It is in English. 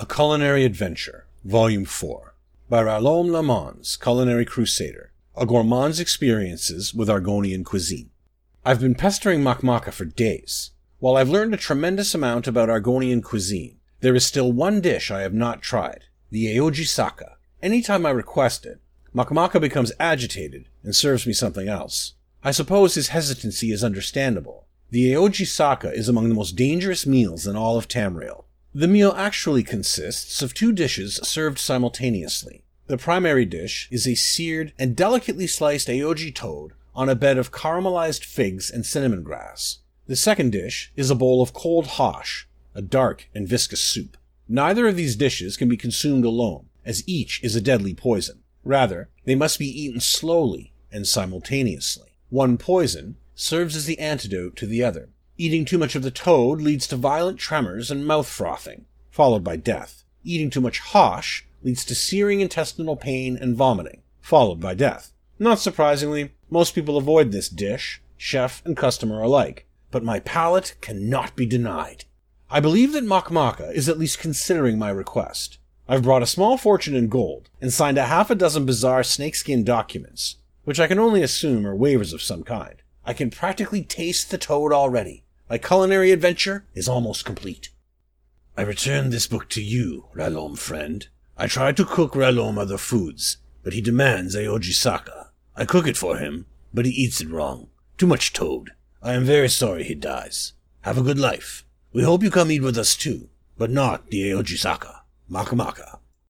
A Culinary Adventure, Volume 4, by Ralom Lamons, Culinary Crusader, a gourmand's experiences with Argonian cuisine. I've been pestering Makmaka for days. While I've learned a tremendous amount about Argonian cuisine, there is still one dish I have not tried, the Aoji Saka. Anytime I request it, Makmaka becomes agitated and serves me something else. I suppose his hesitancy is understandable. The Aoji Saka is among the most dangerous meals in all of Tamriel. The meal actually consists of two dishes served simultaneously. The primary dish is a seared and delicately sliced Aoji toad on a bed of caramelized figs and cinnamon grass. The second dish is a bowl of cold hash, a dark and viscous soup. Neither of these dishes can be consumed alone, as each is a deadly poison. Rather, they must be eaten slowly and simultaneously. One poison serves as the antidote to the other. Eating too much of the toad leads to violent tremors and mouth frothing, followed by death. Eating too much hosh leads to searing intestinal pain and vomiting, followed by death. Not surprisingly, most people avoid this dish, chef and customer alike, but my palate cannot be denied. I believe that Makmaka is at least considering my request. I've brought a small fortune in gold and signed a half a dozen bizarre snakeskin documents, which I can only assume are waivers of some kind. I can practically taste the toad already, my culinary adventure is almost complete. I return this book to you, Ralom friend. I try to cook Ralom other foods, but he demands Aoji Saka. I cook it for him, but he eats it wrong. Too much toad. I am very sorry he dies. Have a good life. We hope you come eat with us too, but not the Aoji Saka. Maka Maka.